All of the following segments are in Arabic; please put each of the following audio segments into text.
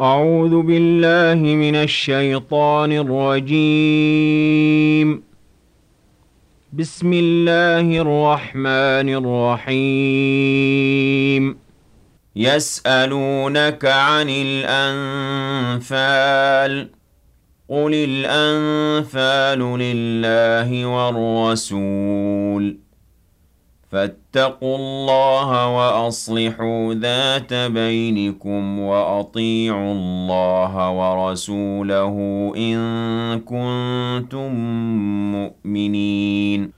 أعوذ بالله من الشيطان الرجيم. بسم الله الرحمن الرحيم. يسألونك عن الأنفال. قل الأنفال لله والرسول. فاتقوا الله وأصلحوا ذات بينكم وأطيعوا الله ورسوله إن كنتم مؤمنين.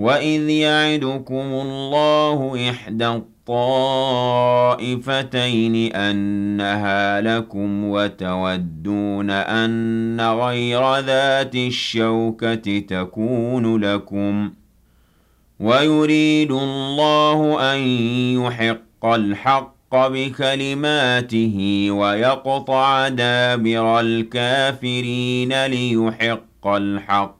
وَإِذْ يَعِدُكُمُ اللَّهُ إِحْدَى الطَّائِفَتَيْنِ أَنَّهَا لَكُمْ وَتَوَدُّونَ أَنَّ غَيْرَ ذَاتِ الشَّوْكَةِ تَكُونُ لَكُمْ وَيُرِيدُ اللَّهُ أَن يُحِقَّ الْحَقَّ بِكَلِمَاتِهِ وَيَقْطَعَ دَابِرَ الْكَافِرِينَ لِيُحِقَّ الْحَقَّ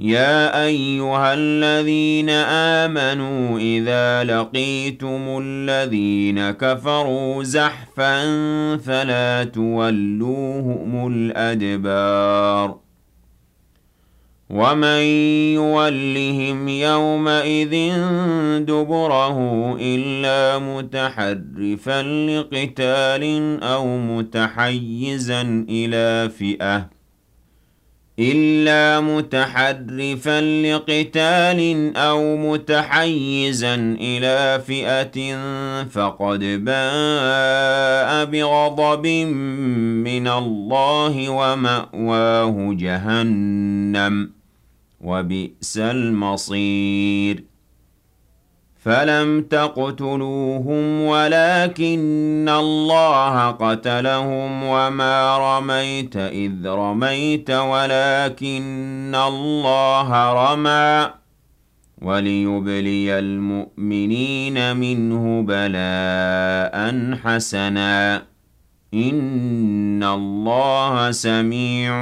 يَا أَيُّهَا الَّذِينَ آمَنُوا إِذَا لَقِيتُمُ الَّذِينَ كَفَرُوا زَحْفًا فَلَا تُوَلُّوهُمُ الْأَدْبَارَ وَمَن يُوَلِّهِمْ يَوْمَئِذٍ دُبُرَهُ إِلَّا مُتَحَرِّفًا لِّقِتَالٍ أَوْ مُتَحَيِّزًا إِلَىٰ فِئَةٍ إِلَّا مُتَحَرِّفًا لِّقِتَالٍ أَوْ مُتَحَيِّزًا إِلَىٰ فِئَةٍ فَقَدْ بَاءَ بِغَضَبٍ مِّنَ اللَّهِ وَمَأْوَاهُ جَهَنَّمُ ۖ وَبِئْسَ الْمَصِيرُ. فَلَمْ تَقْتُلُوهُمْ وَلَٰكِنَّ اللَّهَ قَتَلَهُمْ ۚ وَمَا رَمَيْتَ إِذْ رَمَيْتَ وَلَٰكِنَّ اللَّهَ رَمَىٰ ۚ وَلِيُبْلِيَ الْمُؤْمِنِينَ مِنْهُ بَلَاءً حَسَنًا ۚ إِنَّ اللَّهَ سَمِيعٌ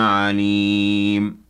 عَلِيمٌ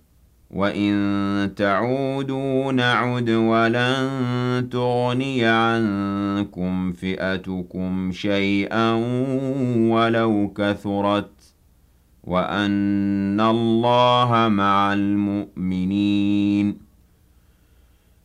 وَإِن تَعُودُوا نَعُدْ وَلَن تُغْنِيَ عَنكُمْ فِئَتُكُمْ شَيْئًا وَلَوْ كَثُرَتْ ۚ وَأَنَّ اللَّهَ مَعَ الْمُؤْمِنِينَ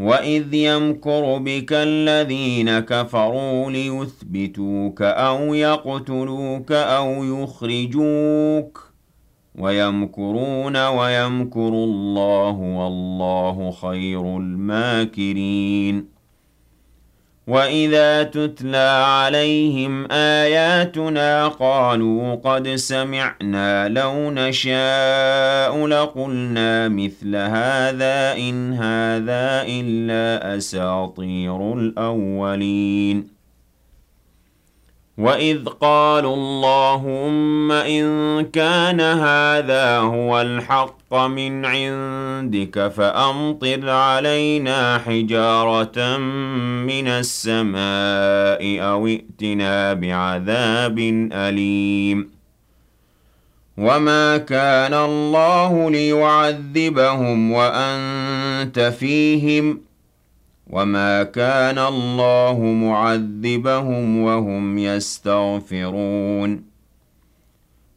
وَإِذْ يَمْكُرُ بِكَ الَّذِينَ كَفَرُوا لِيُثْبِتُوكَ أَوْ يَقْتُلُوكَ أَوْ يُخْرِجُوكَ ۚ وَيَمْكُرُونَ وَيَمْكُرُ اللَّهُ ۖ وَاللَّهُ خَيْرُ الْمَاكِرِينَ وَإِذَا تُتْلَىٰ عَلَيْهِمْ آيَاتُنَا قَالُوا قَدْ سَمِعْنَا لَوْ نَشَاءُ لَقُلْنَا مِثْلَ هَٰذَا إِنْ هَٰذَا إِلَّا أَسَاطِيرُ الْأَوَّلِينَ وَإِذْ قَالُوا اللَّهُمَّ إِن كَانَ هَٰذَا هُوَ الْحَقَّ مِنْ عِندِكَ فَأَمْطِرْ عَلَيْنَا حِجَارَةً مِّنَ السَّمَاءِ أَوِ ائْتِنَا بِعَذَابٍ أَلِيمٍ وَمَا كَانَ اللَّهُ لِيُعَذِّبَهُمْ وَأَنتَ فِيهِمْ ۚ وَمَا كَانَ اللَّهُ مُعَذِّبَهُمْ وَهُمْ يَسْتَغْفِرُونَ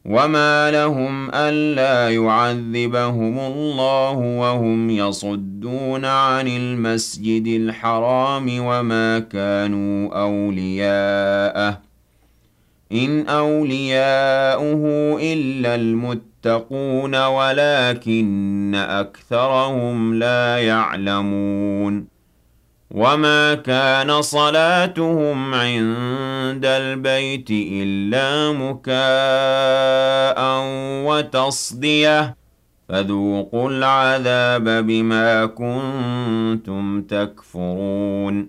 وَمَا لَهُمْ أَلَّا يُعَذِّبَهُمُ اللَّهُ وَهُمْ يَصُدُّونَ عَنِ الْمَسْجِدِ الْحَرَامِ وَمَا كَانُوا أَوْلِيَاءَهُ ۚ إِنْ أَوْلِيَاؤُهُ إِلَّا الْمُتَّقُونَ وَلَٰكِنَّ أَكْثَرَهُمْ لَا يَعْلَمُونَ وَمَا كَانَ صَلَاتُهُمْ عِندَ الْبَيْتِ إِلَّا مُكَاءً وَتَصْدِيَةً فَذُوقُوا الْعَذَابَ بِمَا كُنتُمْ تَكْفُرُونَ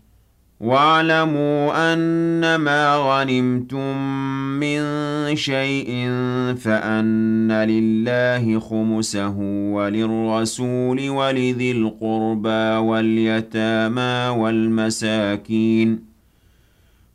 وَاعْلَمُوا أَنَّمَا غَنِمْتُم مِّن شَيْءٍ فَأَنَّ لِلَّهِ خُمُسَهُ وَلِلرَّسُولِ وَلِذِي الْقُرْبَىٰ وَالْيَتَامَىٰ وَالْمَسَاكِينِ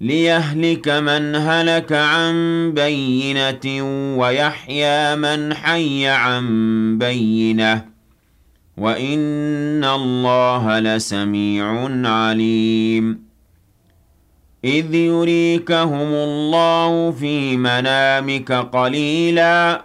لِيَهْلِكَ مَنْ هَلَكَ عَن بَيِّنَةٍ وَيَحْيَىٰ مَنْ حَيَّ عَن بَيِّنَةٍ ۗ. وَإِنَّ اللَّهَ لَسَمِيعٌ عَلِيمٌ. إِذْ يُرِيكَهُمُ اللَّهُ فِي مَنَامِكَ قَلِيلًا.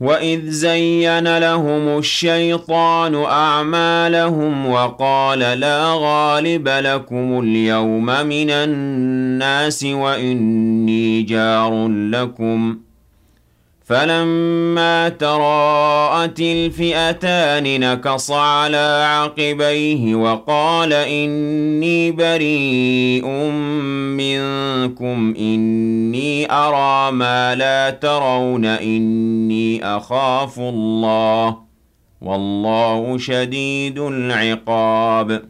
وَإِذْ زَيَّنَ لَهُمُ الشَّيْطَانُ أَعْمَالَهُمْ وَقَالَ لَا غَالِبَ لَكُمُ الْيَوْمَ مِنَ النَّاسِ وَإِنِّي جَارٌ لَكُمْ ۖ فَلَمَّا تَرَاءَتِ الْفِئَتَانِ نَكَصَ عَلَىٰ عَقِبَيْهِ وَقَالَ إِنِّي بَرِيءٌ مِّنكُمْ إِنِّي أَرَىٰ مَا لَا تَرَوْنَ إِنِّي أَخَافُ اللَّهَ ۚ وَاللَّهُ شَدِيدُ الْعِقَابِ.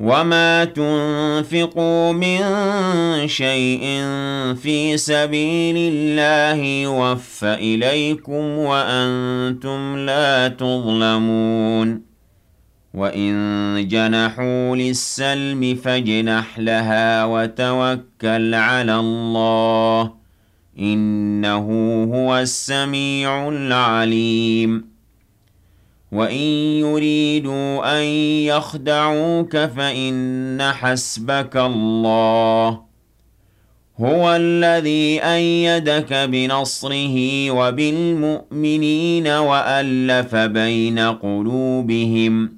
وَمَا تُنفِقُوا مِن شَيْءٍ فِي سَبِيلِ اللَّهِ يُوَفَّ إِلَيْكُمْ وَأَنتُمْ لَا تُظْلَمُونَ وَإِن جَنَحُوا لِلسَّلْمِ فَاجْنَحْ لَهَا وَتَوَكَّلْ عَلَى اللَّهِ ۚ إِنَّهُ هُوَ السَّمِيعُ الْعَلِيمُ وَإِن يُرِيدُوا أَن يَخْدَعُوكَ فَإِنَّ حَسْبَكَ اللَّهُ هُوَ الَّذِي أَيَّدَكَ بِنَصْرِهِ وَبِالْمُؤْمِنِينَ وَأَلَّفَ بَيْنَ قُلُوبِهِمْ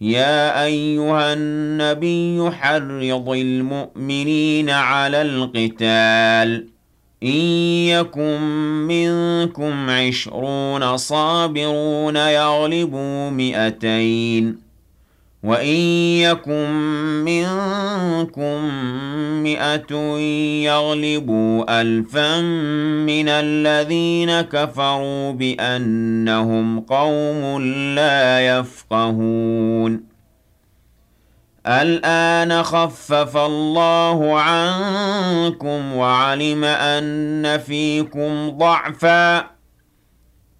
يَا أَيُّهَا النَّبِيُّ حَرِّضِ الْمُؤْمِنِينَ عَلَى الْقِتَالِ إِن يَكُن مِّنكُمْ عِشْرُونَ صَابِرُونَ يَغْلِبُوا مِائَتَيْنِ وَإِن يَكُن مِّنكُم مِّائَةٌ يَغْلِبُوا أَلْفًا مِّنَ الَّذِينَ كَفَرُوا بِأَنَّهُمْ قَوْمٌ لَّا يَفْقَهُونَ الْآنَ خَفَّفَ اللَّهُ عَنكُمْ وَعَلِمَ أَنَّ فِيكُمْ ضَعْفًا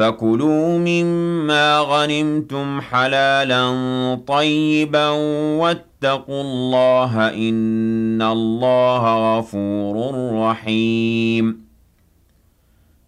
فَكُلُوا مِمَّا غَنِمْتُمْ حَلَالًا طَيِّبًا وَاتَّقُوا اللَّهَ ۚ إِنَّ اللَّهَ غَفُورٌ رَّحِيمٌ.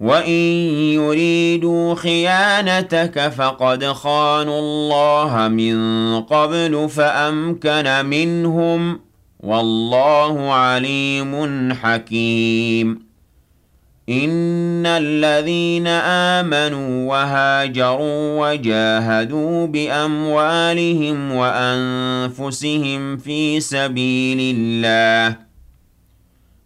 وَإِن يُرِيدُوا خِيَانَتَكَ فَقَدْ خَانُوا اللَّهَ مِن قَبْلُ فَأَمْكَنَ مِنْهُمْ ۗ وَاللَّهُ عَلِيمٌ حَكِيمٌ. إِنَّ الَّذِينَ آمَنُوا وَهَاجَرُوا وَجَاهَدُوا بِأَمْوَالِهِمْ وَأَنفُسِهِمْ فِي سَبِيلِ اللَّهِ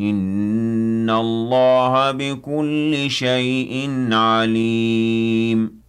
إن الله بكل شيء عليم